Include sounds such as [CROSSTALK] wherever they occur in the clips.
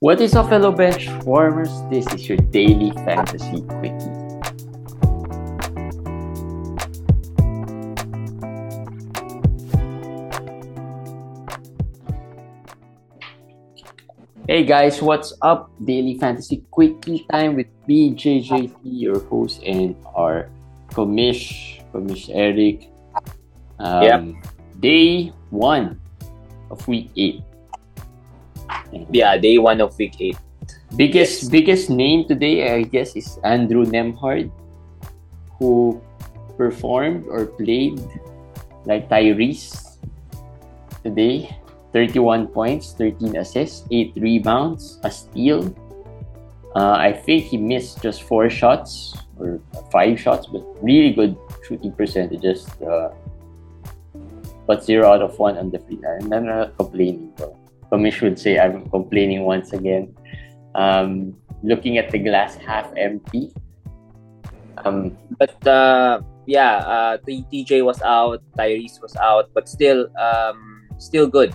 What is up, fellow bench warmers? This is your daily fantasy quickie. Hey guys, what's up? Daily Fantasy Quickie time with me, JJT, your host, and our commish, commish Eric. Um, Yep. Day one of week eight. Yeah, day one of week eight. Biggest Yes. biggest name today, I guess, is Andrew Nembhard, who performed or played like Tyrese today. 31 points, 13 assists, 8 rebounds, a steal. Uh, I think he missed just four shots or five shots, but really good shooting percentages. Uh, but zero out of one on the free. I'm not complaining though. Commish would say I'm complaining once again. Um, looking at the glass half empty. Um, But uh, yeah, uh, TJ was out, Tyrese was out, but still, um, still good.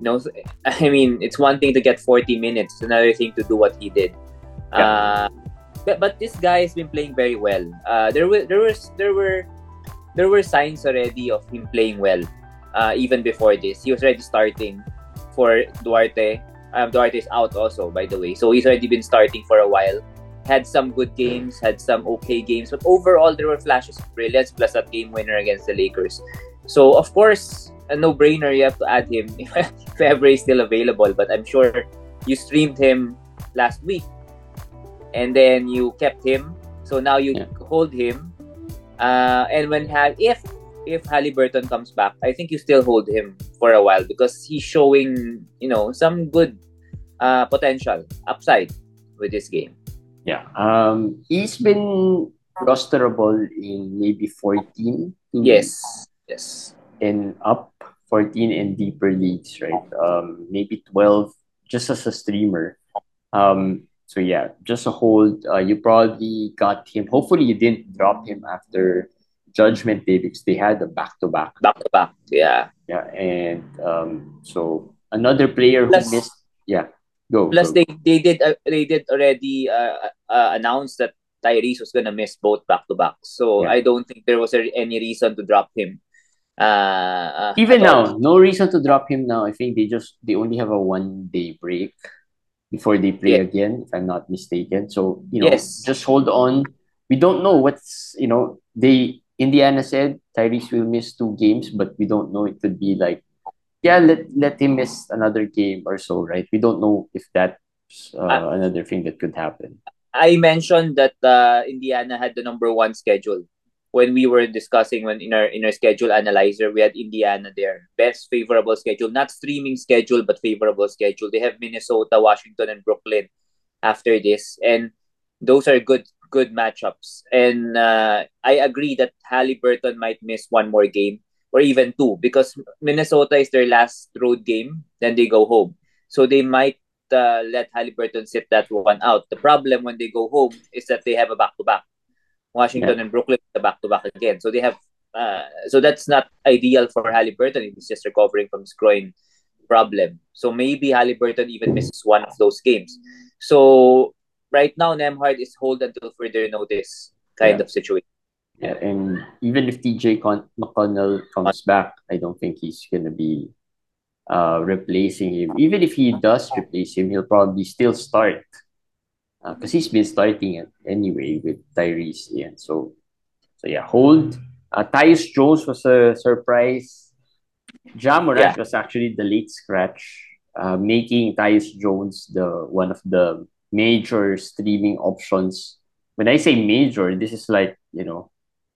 No, [LAUGHS] I mean it's one thing to get 40 minutes, it's another thing to do what he did. Uh, but, but this guy has been playing very well. Uh, there were there was there were there were signs already of him playing well. Uh, even before this, he was already starting for Duarte. Um, Duarte is out also, by the way, so he's already been starting for a while. Had some good games, had some okay games, but overall there were flashes of brilliance plus that game winner against the Lakers. So of course, a no-brainer. You have to add him [LAUGHS] if ever he's still available. But I'm sure you streamed him last week, and then you kept him. So now you Yeah. hold him. Uh, and when Hal, if if Haliburton comes back, I think you still hold him for a while because he's showing you know some good uh, potential upside with this game. yeah. Um, he's been rosterable in maybe 14 to Yes, yes. and up 14 and deeper leagues right um maybe 12 just as a streamer um so yeah just a hold uh, you probably got him hopefully you didn't drop him after judgment day because they had a back-to-back Back to back. Yeah. yeah and um so another player who missed yeah go Plus, go. they they did uh, they did already uh, uh, announce that Tyrese was gonna miss both back to back. So Yeah. I don't think there was any reason to drop him. Uh, uh, even now no reason to drop him now i think they just they only have a one day break before they play Yeah. again if i'm not mistaken so you know Yes. just hold on we don't know what's you know they indiana said tyrese will miss two games but we don't know it could be like yeah let let him miss another game or so right? We don't know if that's uh, Ah. another thing that could happen. I mentioned that uh, Indiana had the number one schedule. When we were discussing when in our in our schedule analyzer we had Indiana there. Best favorable schedule. Not streaming schedule but favorable schedule. They have Minnesota Washington and Brooklyn after this. And those are good good matchups and uh, I agree that Haliburton might miss one more game or even two because Minnesota is their last road game then they go home so they might uh, let Haliburton sit that one out. The problem when they go home is that they have a back to back. Washington and Brooklyn the back to back again. So they have uh, so that's not ideal for Haliburton. He's just recovering from his groin problem. So maybe Haliburton even misses one of those games. So right now Nembhard is hold until further notice kind Yeah. of situation. yeah and even if tj Con- mcconnell comes back i don't think he's gonna be uh replacing him even if he does replace him he'll probably still start because he's been starting it anyway with Tyrese yeah so so yeah hold uh, Tyus Jones was a surprise Ja Morant was actually the late scratch uh, making Tyus Jones the one of the major streaming options. When I say major this is like you know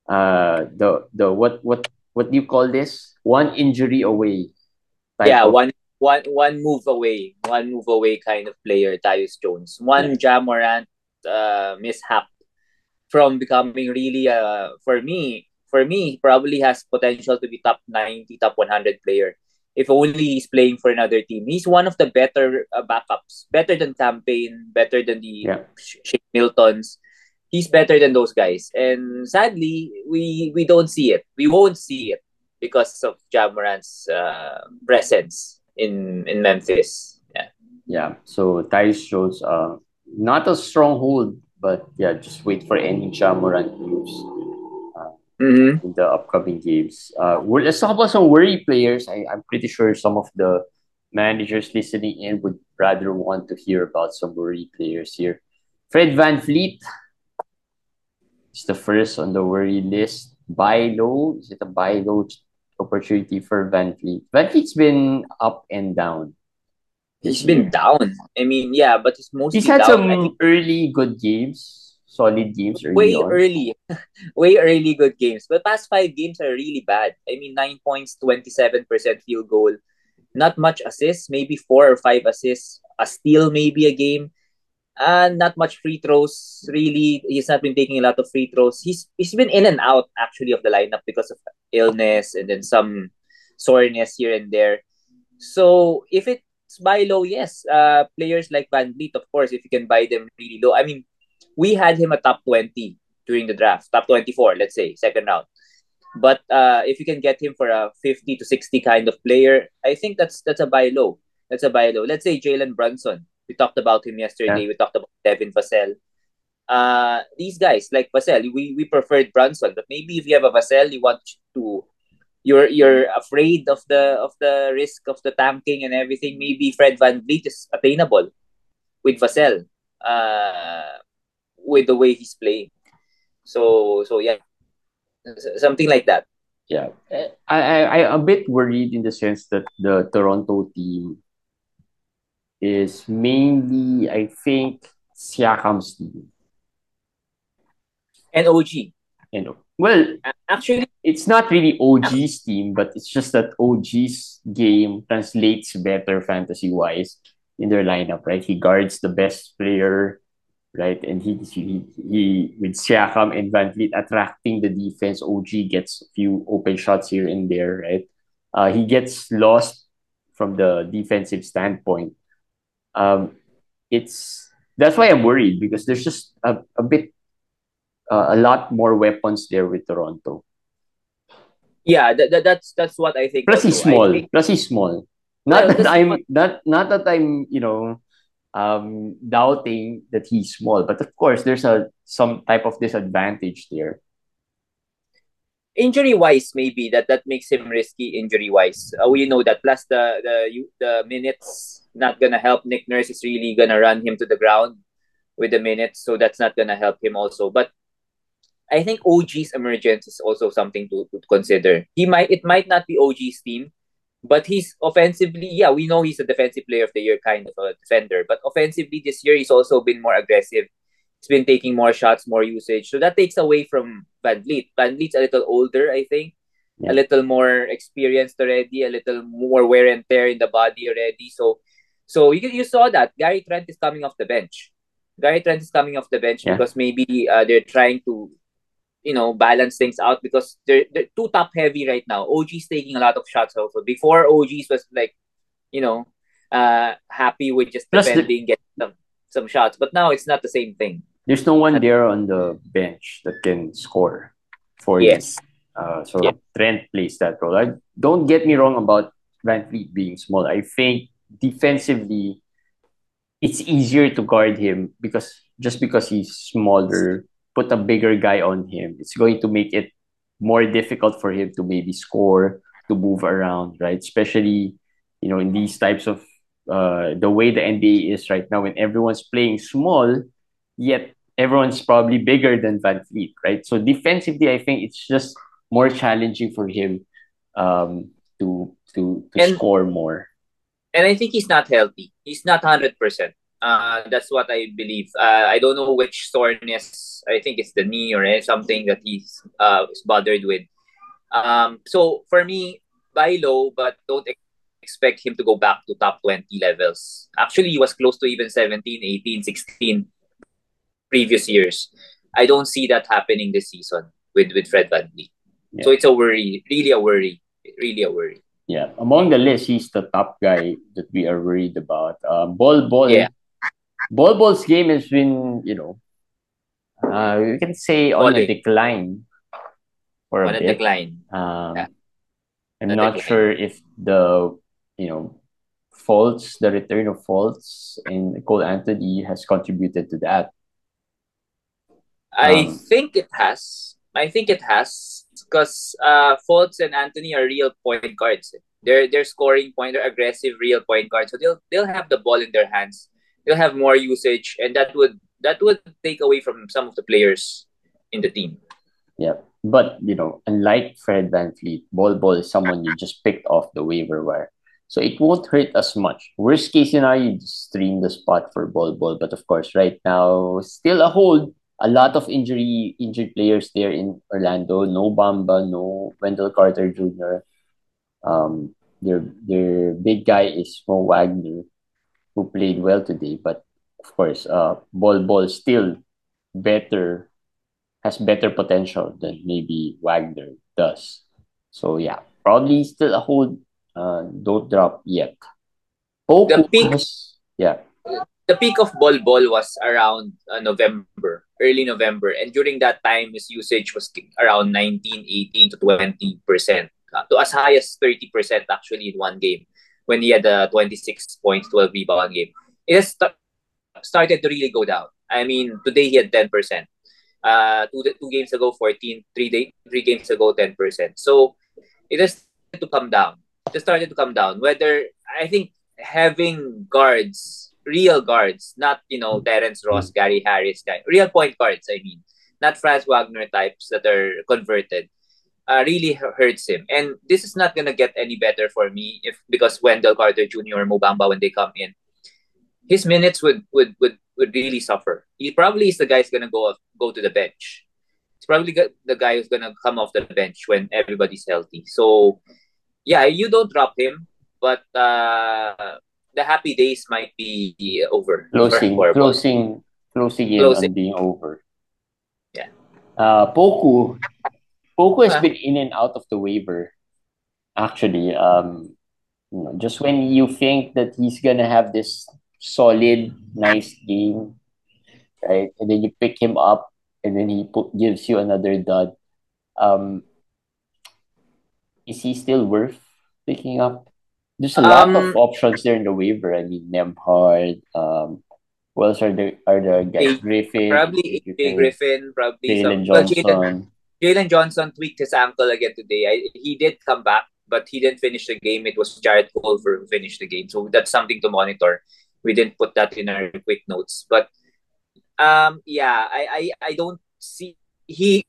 uh the the what what what do you call this? One injury away yeah, of- one one one move away, one move away kind of player, Tyus Jones. One Ja Morant uh, mishap from becoming really uh for me for me probably has potential to be top 90 top 100 player if only he's playing for another team. He's one of the better uh, backups. Better than Cam Payne better than the Yeah. Sh- Shake Miltons. He's better than those guys. And sadly we we don't see it. We won't see it because of Ja Morant's uh, presence in in Memphis. Yeah. Yeah, so Tyus Jones, uh, not a stronghold, but yeah, just wait for any Ja Morant news Mm-hmm. in the upcoming games. Uh, well, let's talk about some worry players. I, I'm pretty sure some of the managers listening in would rather want to hear about some worry players here. Fred VanVleet is the first on the worry list. Buy low. Is it a buy low opportunity for VanVleet? Van Fleet's been up and down. He's been down. I mean, yeah, but he's mostly He's had down. some early good games, solid games early way on. early, [LAUGHS] way early good games. But past five games are really bad. I mean, nine points, twenty-seven percent field goal, not much assists, maybe four or five assists, a steal maybe a game, and not much free throws. Really, he's not been taking a lot of free throws. He's he's been in and out actually of the lineup because of illness and then some soreness here and there. So if it's buy low, yes, uh, players like VanVleet, of course, if you can buy them really low. I mean, we had him a top 20 during the draft, top 24, let's say, second round. But uh, if you can get him for a 50 to 60 kind of player, I think that's that's a buy low. That's a buy low. Let's say Jalen Brunson. We talked about him yesterday. Yeah. We talked about Devin Vassell. Uh, these guys like Vassell, we, we preferred Brunson, but maybe if you have a Vassell, you want to you're you're afraid of the of the risk of the tanking and everything. Maybe Fred VanVleet is attainable with Vassell, uh, with the way he's playing. So so yeah, something like that. Yeah, I, I I'm a bit worried in the sense that the Toronto team is mainly, I think, Siakam's team. And OG, know, well, actually, it's not really OG's team, but it's just that OG's game translates better fantasy wise in their lineup, right? He guards the best player, right? And he he, he with Siakam and VanVleet attracting the defense. OG gets a few open shots here and there, right? Uh, he gets lost from the defensive standpoint. Um, it's that's why I'm worried because there's just a, a bit uh, a lot more weapons there with Toronto. yeah, that, that, that's that's what I think. Plus he's also. Small. think- Plus he's small. Not that I'm not not that I'm you know um doubting that he's small, but of course there's a some type of disadvantage there. injury wise maybe that that makes him risky injury wise uh, we know that. Plus the the you- the minutes not gonna help. Nick nurse is really gonna run him to the ground with the minutes so that's not gonna help him also. But i think og's emergence is also something to, to consider. He might it might not be og's team but he's offensively yeah we know he's a defensive player of the year kind of a defender but offensively this year he's also been more aggressive he's been taking more shots, more usage. So that takes away from VanVleet. Van Vliet's a little older, I think, Yeah. a little more experienced already, a little more wear and tear in the body already. So, so you you saw that Gary Trent is coming off the bench. Gary Trent is coming off the bench Yeah. because maybe uh, they're trying to, you know, balance things out because they're they're too top heavy right now. OG's taking a lot of shots also. Before OG's was like, you know, uh, happy with just Plus the- defending, getting some some shots, but now it's not the same thing. There's no one there on the bench that can score for Yes. you. Uh, so Yeah. Trent plays that role. I, don't get me wrong about VanVleet being small. I think defensively, it's easier to guard him because just because he's smaller, put a bigger guy on him, it's going to make it more difficult for him to maybe score, to move around, right? Especially, you know, in these types of uh, the way the NBA is right now, when everyone's playing small, yet everyone's probably bigger than VanVleet, right? So defensively, I think it's just more challenging for him um, to to to And- score more. and I think he's not healthy. He's not hundred percent. Uh, that's what I believe. Uh, I don't know which soreness. I think it's the knee or eh, something that he's uh is bothered with. Um, so for me, buy low, but don't ex- expect him to go back to top 20 levels. Actually, he was close to even 17, 18, 16 previous years. I don't see that happening this season with with Fred VanVleet. So it's a worry, really a worry, really a worry. Yeah, among the list, he's the top guy that we are worried about. Um, Bol Bol, Yeah. Bol Bol's game has been, you know, uh, you can say on a decline for On a a decline. Um, Yeah. I'm not decline. sure if the, you know, Fultz, the return of Fultz and Cole Anthony has contributed to that. I Um, think it has. I think it has because uh, Fultz and Anthony are real point guards. They're they're scoring point, they're aggressive real point guards. So they'll they'll have the ball in their hands. They'll have more usage, and that would that would take away from some of the players in the team. Yeah, but you know, unlike Fred VanVleet, Bol is someone you just picked off the waiver wire. So it won't hurt as much. Worst case scenario, you stream the spot for Bol Bol. But of course, right now, still a hold. A lot of injury injured players there in Orlando. No Bamba, no Wendell Carter Jr. Um, their their big guy is Mo Wagner, who played well today. But of course, uh, Ball Bol still better has better potential than maybe Wagner does. So yeah, probably still a hold. Uh, don't drop yet. Poku The peak- has yeah The peak of Bol Bol was around uh, November, early November, and during that time, his usage was around 19, 18 to 20 percent, uh, to as high as 30 percent actually in one game when he had a 26 points, 12 rebound game. It has st- started to really go down. I mean, today he had 10 percent. Uh, two, two games ago, 14. Three, day, three games ago, 10 percent. So it has started to come down. It has started to come down. Whether I think having guards, real guards, not you know Terrence Ross, Gary Harris, guy, real point guards. I mean, not Franz Wagner types that are converted. Uh, really hurts him, and this is not gonna get any better for me if because Wendell Carter Jr. or Mo Bamba when they come in, his minutes would would would, would really suffer. He probably is the guy who's gonna go go to the bench. He's probably the guy who's gonna come off the bench when everybody's healthy. So yeah, you don't drop him, but uh, the happy days might be over. closing closing closing in Closing. on being over. Yeah. Uh, Poku, Poku has been in and out of the waiver. Actually, um, you know, just when you think that he's gonna have this solid, nice game, right, and then you pick him up, and then he put, gives you another dud. Um, is he still worth picking up? There's a lot of Um, options there in the waiver. I mean, Nembhard, um, who else are the are the guys? Griffin, Probably AJ Griffin, probably Jalen some. Well, Jalen, Johnson. Jalen Johnson tweaked his ankle again today. I, he did come back, but he didn't finish the game. It was Jarrett Culver who finished the game, so that's something to monitor. We didn't put that in our quick notes, but um, yeah, I I, I don't see he.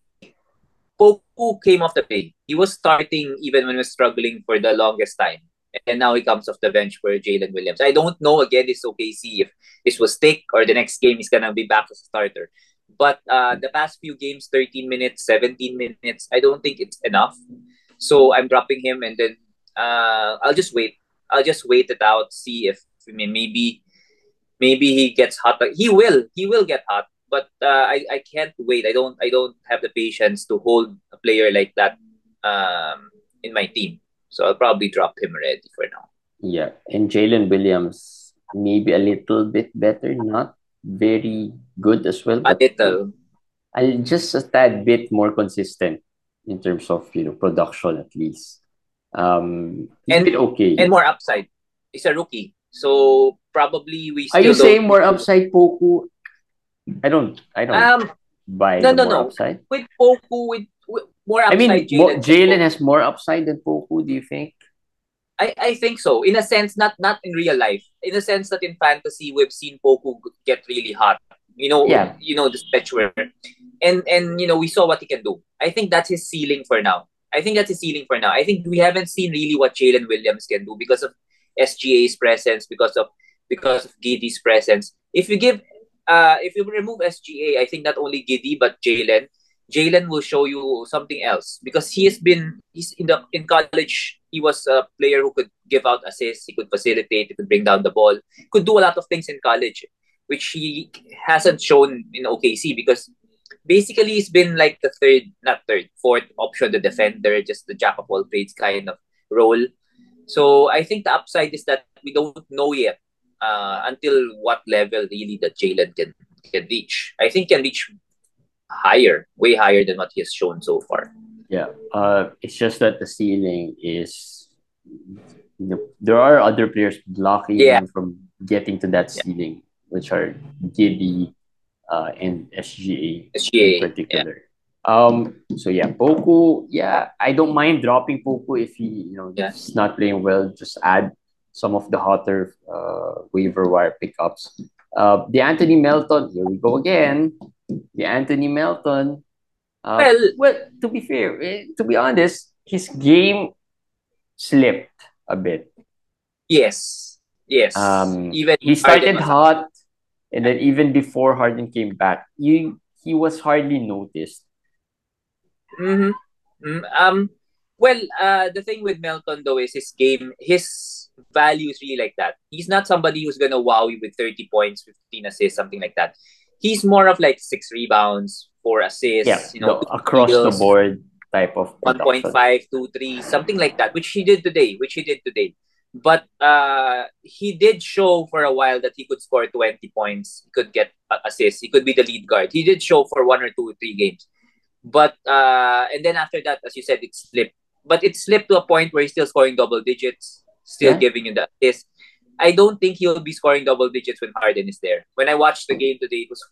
Poku came off the bench. He was starting even when we were struggling for the longest time. And now he comes off the bench for Jalen Williams. I don't know again this OKC if this was stick or the next game he's gonna be back as a starter. But uh, the past few games, 13 minutes, 17 minutes, I don't think it's enough. So I'm dropping him and then uh, I'll just wait. I'll just wait it out, see if I mean maybe maybe he gets hot. He will. He will get hot. But uh, I, I can't wait. I don't I don't have the patience to hold a player like that um, in my team. So I'll probably drop him already for now. Yeah, and Jalen Williams maybe a little bit better, not very good as well, A little. I just a tad bit more consistent in terms of you know production at least. Um, And- okay. And more upside. He's a rookie. So probably we Are you saying more upside, Poku? I don't. I don't Um, buy no, no, no. upside. with Poku, with, with more I mean. Jalen has more upside than Poku. Do you think? I, I think so. In a sense, not not in real life. In a sense that in fantasy, we've seen Poku get really hot. You know, Yeah. you know the stretch where, and and you know we saw what he can do. I think that's his ceiling for now. I think that's his ceiling for now. I think we haven't seen really what Jalen Williams can do because of SGA's presence, because of because of Giddey's presence. If you give, uh, if you remove SGA, I think not only Giddey but Jalen, Jalen will show you something else because he has been he's in the in college. He was a player who could give out assists, he could facilitate, he could bring down the ball, could do a lot of things in college, which he hasn't shown in OKC because basically he's been like the third, not third, fourth option, the defender, just the jack of all trades kind of role. So I think the upside is that we don't know yet uh, until what level really that Jalen can can reach. I think can reach higher, way higher than what he has shown so far. Yeah. Uh, it's just that the ceiling is there are other players blocking Yeah. him from getting to that Yeah. ceiling, which are Giddey uh, and SGA SGA, in particular. Um. So yeah, Poku. Yeah, I don't mind dropping Poku if he, you know, Yeah. he's not playing well. Just add some of the hotter uh, waiver wire pickups. Uh, the Anthony Melton. Here we go again. The Anthony Melton. Uh, Well, well, to be fair, eh, to be honest, his game slipped a bit. yes, yes. Um, Even he started Harden hot, and then even before Harden came back, you he was hardly noticed. Mhm. Mm, um. Well, uh, the thing with Melton though is his game, his value is really like that. He's not somebody who's gonna wow you with thirty points, fifteen assists, something like that. He's more of like six rebounds, four assists, Yeah, you know, the across the board type of production. 1.5, 2, 3, something like that, which he did today, which he did today. But uh, he did show for a while that he could score 20 points, he could get assists, he could be the lead guard. He did show for one or two or three games. But, uh, and then after that, as you said, it slipped. But it slipped to a point where he's still scoring double digits, still Yeah. giving you the assist. I don't think he'll be scoring double digits when Harden is there. When I watched the game today, it was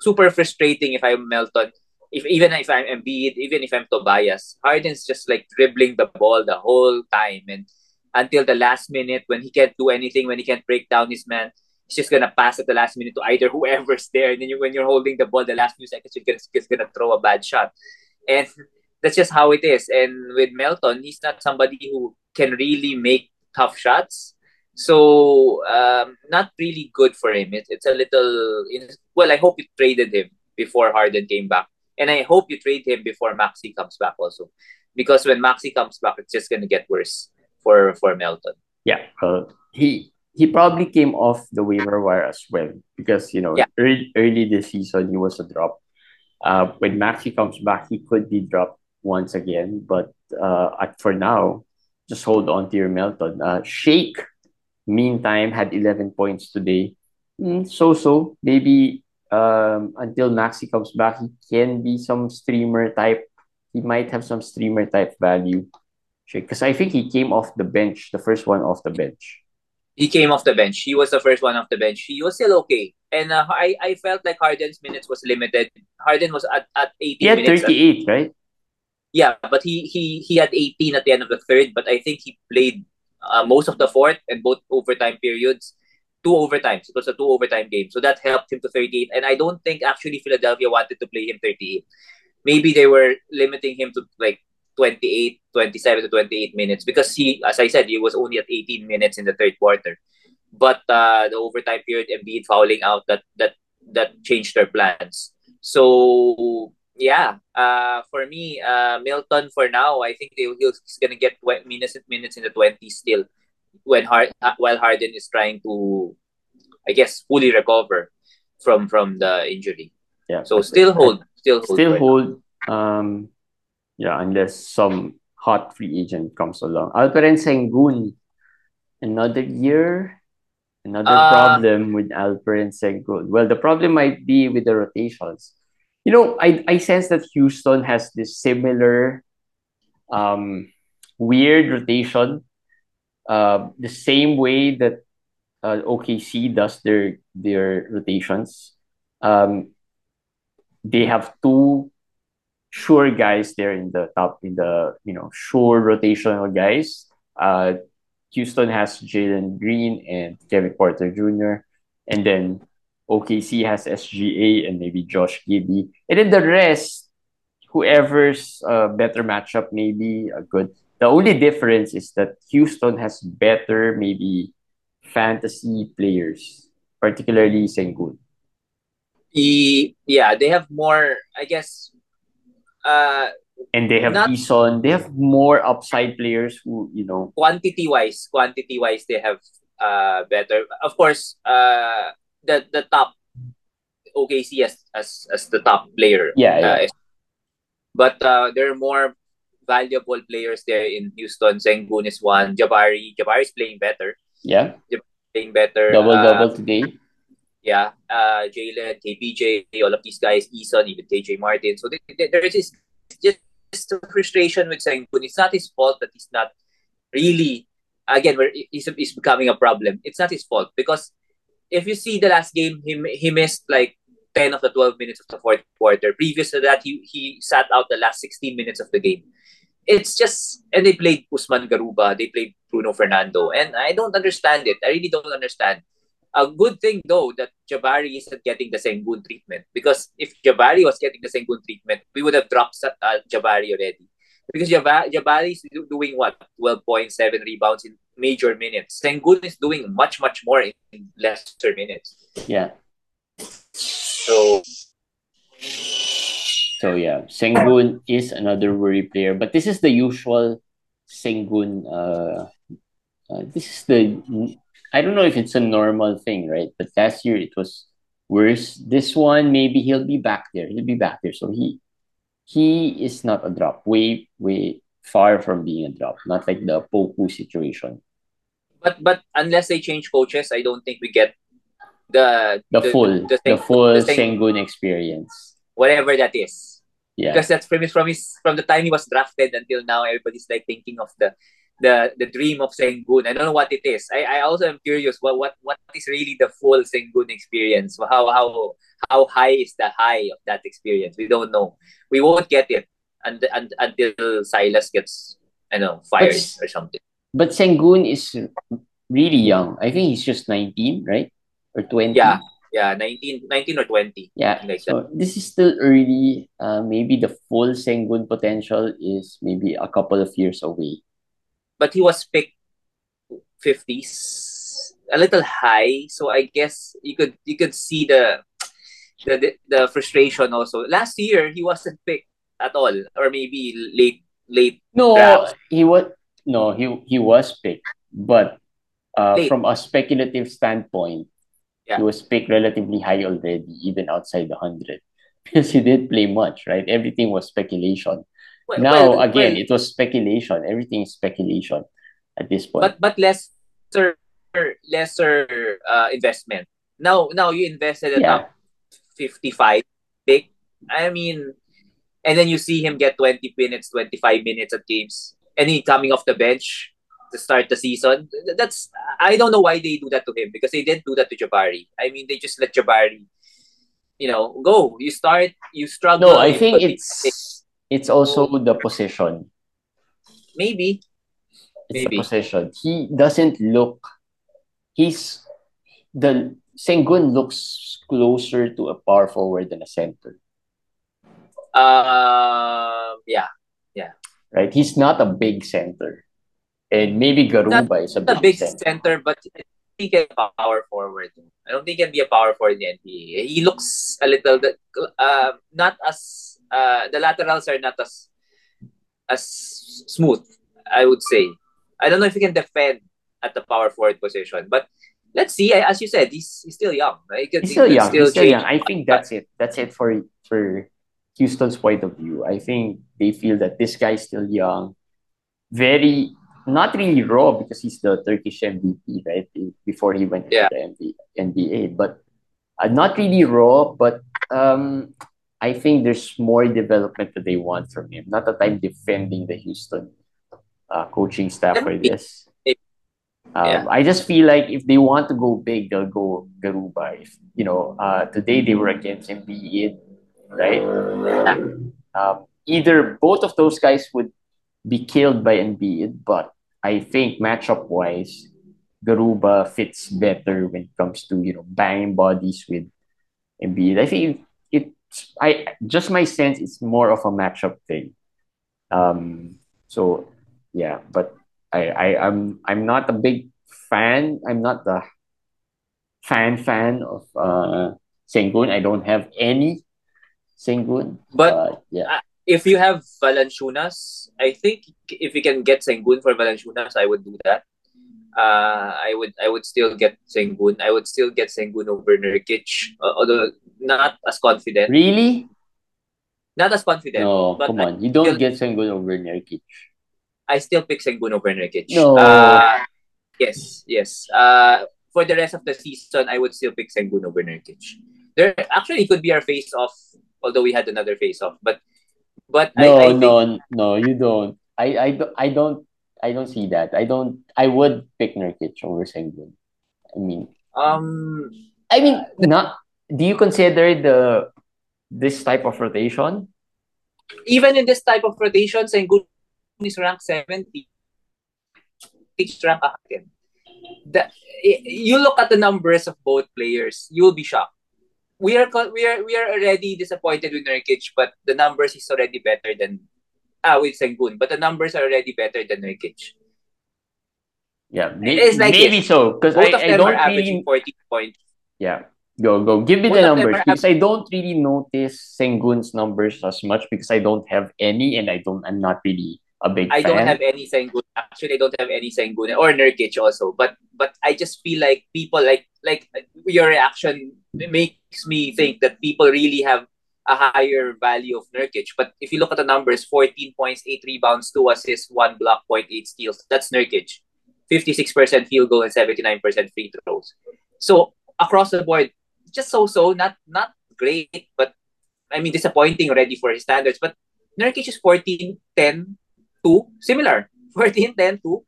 super frustrating if I'm Melton if even if I'm Embiid, even if I'm Tobias, Harden's just like dribbling the ball the whole time, and until the last minute when he can't do anything, when he can't break down his man, he's just gonna pass at the last minute to either whoever's there, and then you, when you're holding the ball, the last few seconds, you're just gonna throw a bad shot, and that's just how it is. And with Melton, he's not somebody who can really make tough shots. So um, not really good for him. It, it's a little well. I hope you traded him before Harden came back. And I hope you trade him before Maxey comes back also. Because when Maxey comes back, it's just gonna get worse for for Melton. Yeah, well, he he probably came off the waiver wire as well because you know Yeah. early early this season he was a drop. Uh, when Maxey comes back, he could be dropped once again, but uh, for now, just hold on to your Melton. Uh, Shake, meantime, had eleven points today. Mm, so so maybe um until Maxey comes back, he can be some streamer type. He might have some streamer type value. Because I think he came off the bench, the first one off the bench. He came off the bench. He was the first one off the bench. He was still okay. And uh, I, I felt like Harden's minutes was limited. Harden was at, at 18 He had minutes. 38, right? Yeah, but he, he he had 18 at the end of the third, but I think he played uh, most of the fourth and both overtime periods. Two overtimes. It was a two overtime game. So that helped him to 38. And I don't think actually Philadelphia wanted to play him 38. Maybe they were limiting him to like 28, 27 to 28 minutes because he, as I said, he was only at 18 minutes in the third quarter. But uh, the overtime period, Embiid fouling out, that that that changed their plans. So yeah, uh, for me, uh, Milton for now, I think he's gonna get minutes minutes in the twenties still, when Hard uh, while Harden is trying to, I guess, fully recover from from the injury. Yeah. So still hold, still hold. Still now. hold. Um, yeah, unless some hot free agent comes along. Alperen Sengun, another year, another Uh, problem with Alperen Sengun. Well, the problem might be with the rotations. You know, I, I sense that Houston has this similar um, weird rotation. Uh, the same way that uh, OKC does their their rotations. Um, they have two sure guys there in the top in the you know sure rotational guys. Uh, Houston has Jalen Green and Kevin Porter Jr. and then OKC has SGA and maybe Josh Giddey, and then the rest, whoever's a better matchup, maybe a good. The only difference is that Houston has better maybe fantasy players, particularly Sengun. yeah, they have more. I guess. Uh, And they have Not- Eason. They have more upside players who, you know, quantity wise, quantity wise, they have uh better. Of course, uh, the the top OKC as as as the top player. Yeah, yeah. Uh, but uh, there are more valuable players there in Houston. Sengun is one. Jabari, Jabari is playing better. yeah, Playing better. double Uh, double today. Yeah, uh, Jalen, KPJ, all of these guys, Eason, even KJ Martin. So they, they, there is this, just a frustration with Sengun. It's not his fault that he's not really again, where he's, he's becoming a problem. It's not his fault because if you see the last game, he he missed like ten of the twelve minutes of the fourth quarter. Previous to that, he he sat out the last sixteen minutes of the game. It's just and they played Usman Garuba, they played Bruno Fernando, and I don't understand it. I really don't understand. A good thing though that Jabari isn't getting the Sengun treatment because if Jabari was getting the Sengun treatment, we would have dropped uh, Jabari already. Because Jabari, is doing what 12.7 rebounds in major minutes. Sengun is doing much much more in lesser minutes. Yeah. So So yeah, Sengun is another worry player, but this is the usual Sengun. Uh, uh, this is the I don't know if it's a normal thing, right? But last year it was worse. This one maybe he'll be back there. He'll be back there. So he he is not a drop. Way way far from being a drop. Not like the Poku situation. but but unless they change coaches, I don't think we get the The, full the, Seng- full the Seng- Sengun experience. whatever that is. Yeah. Because that's from his from his from the time he was drafted until now, everybody's like thinking of the the the dream of Sengun. I don't know what it is. I, I also am curious what what what is really the full Sengun experience? How how how high is the high of that experience? We don't know. We won't get it and, and, until Silas gets I know fired But- or something. But Sengun is really young. I think he's just 19, right? Or 20. Yeah, yeah, 19, 19 or twenty. Yeah. Like so this is still early. Uh, maybe the full Sengun potential is maybe a couple of years away. But he was picked 50s a little high so i guess you could you could see the the the, frustration also last year he wasn't picked at all or maybe late late No, Drafts. he was no, he he was picked, but uh, from a speculative standpoint, Yeah. he was picked relatively high already, even outside the hundred, [LAUGHS] because he did play much, right? Everything was speculation. Well, now well, again, well, it was speculation. Everything is speculation at this point. but but lesser lesser uh, investment now now you invested Yeah. top 55 big. i mean and then you see him get 20 minutes 25 minutes at games and he coming off the bench to start the season that's i don't know why they do that to him because they didn't do that to jabari i mean they just let jabari you know go you start you struggle no, I think it's it's also the position. maybe It's Maybe. the position. He doesn't look. He's the Sengun looks closer to a power forward than a center. um yeah yeah. right? He's not a big center. And maybe Garuba is a not a big, big center. center, but he can power forward. I don't think he can be a power forward in the NBA. He looks a little bit, uh, not as uh, the laterals are not as as smooth. I would say. I don't know if he can defend at the power forward position, but let's see. As you said, he's, he's still young. Right? He He's still could young. He's still young. I think that's it. That's it for for Houston's point of view. I think they feel that this guy's still young, very not really raw because he's the Turkish MVP, right? Before he went Yeah. to the NBA, but uh, not really raw. But um, I think there's more development that they want from him. Not that I'm defending the Houston uh, coaching staff for this. Um, Yeah. I just feel like if they want to go big, they'll go Garuba. If you know, uh, today they were against Embiid, right? Um, either both of those guys would be killed by Embiid, but I think matchup wise, Garuba fits better when it comes to you know banging bodies with Embiid. I think it's I just my sense it's more of a matchup thing. Um, so yeah, but I, I I'm I'm not a big fan. I'm not the fan fan of uh Sengun. I don't have any Sengun. But yeah, if you have Valanciunas, I think if you can get Sengun for Valanciunas, I would do that. Uh, I would I would still get Sengun. I would still get Sengun over Nurkic, uh, although not as confident. really? Not as confident. No, come I, on. You don't still- get Sengun over Nurkic. I still pick Sengun over Nurkic. No. Uh, yes, yes. Uh, for the rest of the season, I would still pick Sengun over Nurkic. There actually it could be our face off, although we had another face off. But but No, I, I think no, no, you don't. I, I, don't- I don't I don't see that. I don't. I would pick Nurkic over Sengun. I mean, Um, I mean, not. Do you consider the this type of rotation? even in this type of rotation, Sengun is ranked 70. It's ranked 100. The, you look at the numbers of both players, you'll be shocked. We are we are we are already disappointed with Nurkic, but the numbers is already better than ah with Sengun, but the numbers are already better than Nurkic. Yeah, may, It's like maybe this. so. Because I, of I don't really. 40 points. Yeah, go go. Give me Both the numbers because I don't really notice Sengun's numbers as much because I don't have any and I don't. I'm not really a big I fan. don't have any Sengun. Actually, I don't have any Sengun or Nurkic also. But but I just feel like people like like your reaction makes me think that people really have a higher value of Nurkic. But if you look at the numbers, 14 points, 8 rebounds, 2 assists, 1 block, 0.8 steals. That's Nurkic. 56% field goal and 79% free throws. So across the board, just so-so, not not great, but I mean disappointing already for his standards. But Nurkic is 14, 10, 2, similar. [LAUGHS] 14, 10, 2.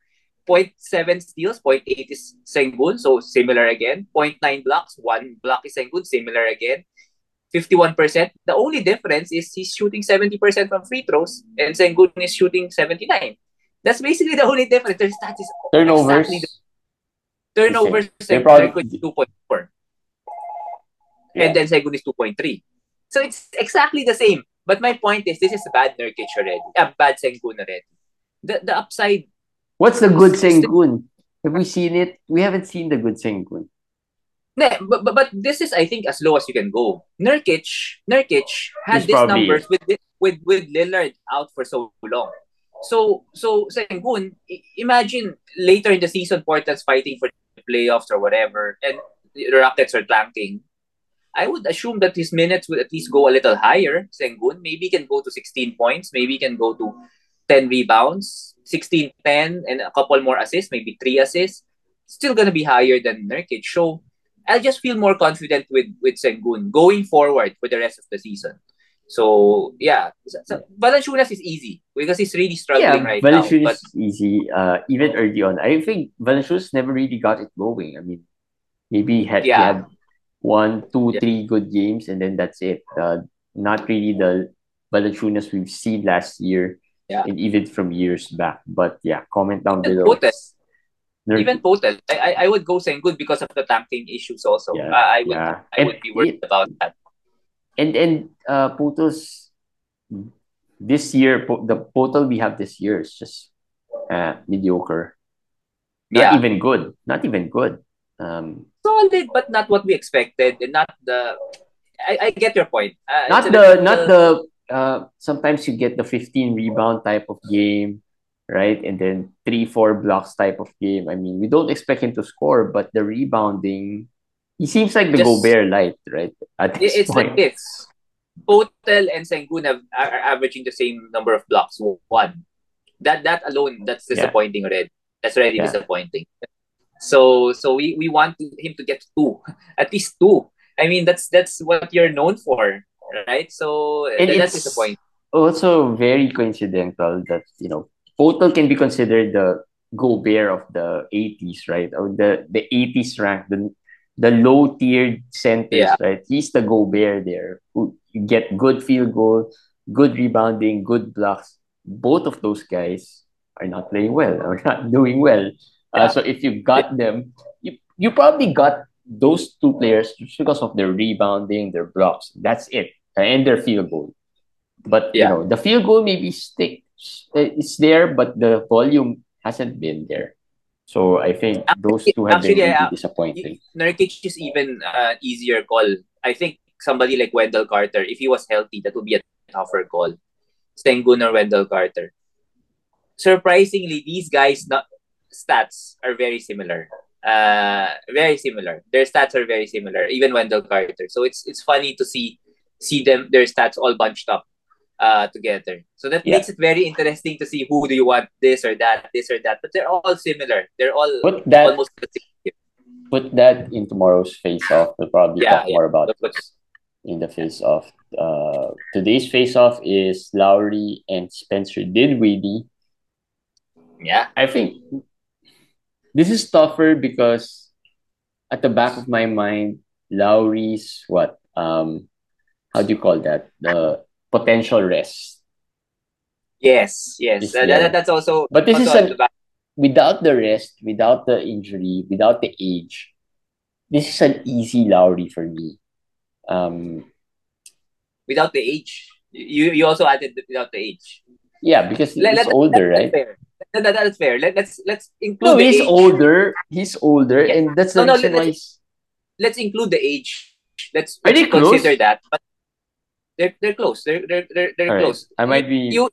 0.7 steals, 0.8 is Sengun, so similar again. 0.9 blocks, 1 block is Sengun, similar again. 51%. The only difference is he's shooting 70% from free throws and Sengun is shooting 79. That's basically the only difference. Their stats is Turnovers. exactly the turnovers. They're probably- is 2.4 Yeah. and then Sengun is 2.3. So it's exactly the same. But my point is, this is a bad Nurkic already. A bad Sengun already. The, the upside, What's the good Sengun? Have we seen it? We haven't seen the good Sengun. But, but, but this is, I think, as low as you can go. Nurkic, Nurkic had these numbers with, with, with Lillard out for so long. So, so Sengun, imagine later in the season, Portland's fighting for the playoffs or whatever, and the Rockets are tanking. I would assume that his minutes would at least go a little higher. Sengun maybe can go to 16 points, maybe can go to 10 rebounds, 16 10, and a couple more assists, maybe three assists. Still gonna be higher than Nurkic. So I just feel more confident with with Sengun going forward for the rest of the season. So yeah, so, so Valanciunas is easy because he's really struggling Yeah, right now. Valanciunas is easy. Uh, even early on, I think Valanciunas never really got it going. I mean, maybe he had, he Yeah. had one, two, Yeah. three good games, and then that's it. Uh, not really the Valanciunas we've seen last year, Yeah. and even from years back. But yeah, comment down And below. Even Poeltl, I, I I would go Sengun because of the tanking issues also. Yeah, Uh, I would yeah. I would And- be worried about that. and and uh Poeltl's this year the Poeltl we have this year is just uh mediocre. Not Yeah. even good. Not even good. Um solid, but not what we expected, and not the. I, I get your point. Uh, not the not the uh sometimes you get the 15 rebound type of game, right? And then three, four blocks type of game. I mean, we don't expect him to score, but the rebounding he seems like the Just- Gobert light, right? At this it's point. like this. Poeltl and Sengun have, are, averaging the same number of blocks. One. That that alone, that's Yeah. disappointing already. That's already Yeah. disappointing. So so we, we want him to get two, [LAUGHS] at least two. I mean that's that's what you're known for, right? So And that- that's disappointing. also very coincidental that you know Poeltl can be considered the Gobert of the 80s, right? Or the the 80s rank, the the low tiered centers, Yeah. right? He's the Gobert there who you get good field goal, good rebounding, good blocks. Both of those guys are not playing well or [LAUGHS] not doing well. Uh, so if you got them, you you probably got those two players just because of their rebounding, their blocks. That's it, and their field goal. But you know, the field goal maybe stick it's there, but the volume hasn't been there. So I think those two have been really I- disappointing. Nurkic is even uh, easier call. I think somebody like Wendell Carter, if he was healthy, that would be a tougher call. Sengun or Wendell Carter. Surprisingly, these guys' not, stats are very similar. Uh, very similar. Their stats are very similar. Even Wendell Carter. So it's it's funny to see see them their stats all bunched up uh, together. So that Yeah. makes it very interesting to see who do you want this or that, this or that. But they're all similar. They're all Put that almost the same. put that in tomorrow's face off. We'll probably Yeah, talk more about it in the face off. Uh, today's face off is Lowry and Spencer Dinwiddie. Yeah. I think this is tougher because at the back of my mind, Lowry's what? Um, how do you call that? The potential rest. Yes, yes. Is Uh, that, that's also. But this is also at an without the rest, without the injury, without the age, this is an easy Lowry for me. Um, without the age. You you also added the- without the age. yeah, because he's let- older, right? Fair. That, that- that's fair. Let, let's let's include No, the he's age. older. He's older, Yeah. and that's the No, no, reason let- why. He's, Let's include the age. Let's, let's they close? consider that. But they're they're close. They're they're they're, they're All right. close. I might be. You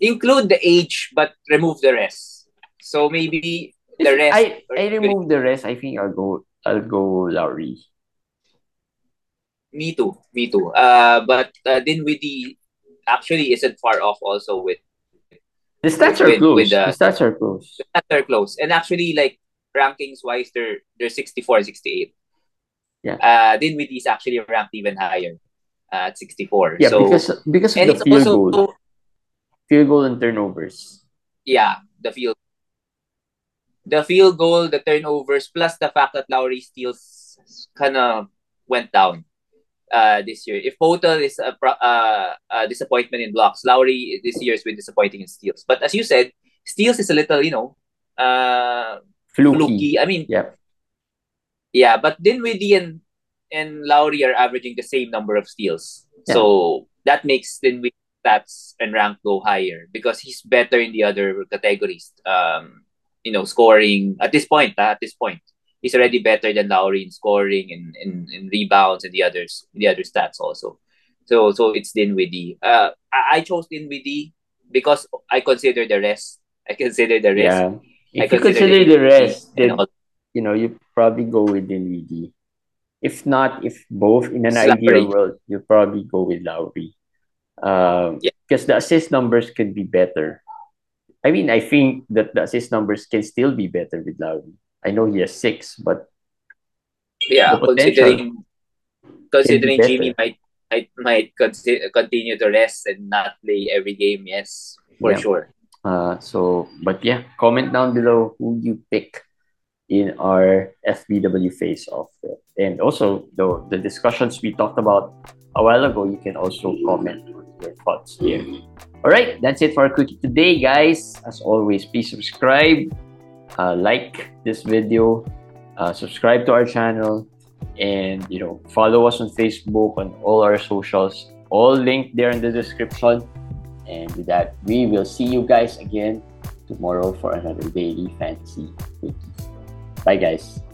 include the age, but remove the rest. So maybe the If rest. I I remove the rest. I think I'll go. I'll go Lowry. Me too. Me too. Uh, but uh, Dinwiddie actually isn't far off also with The stats are With- close. with, uh, the stats are close. they're close. And actually, like rankings wise, they're they're 64 68. Yeah. Uh, Dinwiddie is actually ranked even higher at 64. Yeah, so, because because of the field goal, field goal and turnovers. yeah, the field the field goal, the turnovers, plus the fact that Lowry steals kind of went down uh, this year. If Poeltl is a, pro- uh, a disappointment in blocks, Lowry this year has been disappointing in steals. But as you said, steals is a little, you know, uh, Fluky. fluky. I mean, Yeah. yeah, but Dinwiddie and and Lowry are averaging the same number of steals. Yeah. So that makes Dinwiddie stats and rank go higher because he's better in the other categories. Um, you know, scoring at this point, ah, at this point, he's already better than Lowry in scoring and in, in rebounds and the others, the other stats also. So so it's Dinwiddie. Uh, I, I chose Dinwiddie because I consider the rest. I consider the rest. Yeah. I If you consider the rest, then you know you probably go with Dinwiddie. If not, if both in an Lowry. ideal world, you probably go with Lowry. Um, Yeah. because the assist numbers could be better. I mean, I think that the assist numbers can still be better with Lowry. I know he has six, but yeah, considering considering better. Jimmy might might might consi- continue to rest and not play every game. Yes, for Yeah. sure. Uh, so, but yeah, comment down below who you pick in our FBW phase of it. And also, the, the discussions we talked about a while ago, you can also comment on your thoughts here. All right, that's it for our quickie today, guys. As always, please subscribe, uh, like this video, uh, subscribe to our channel, and you know follow us on Facebook on all our socials. All linked there in the description. And with that, we will see you guys again tomorrow for another daily fantasy quickie. Bye, guys.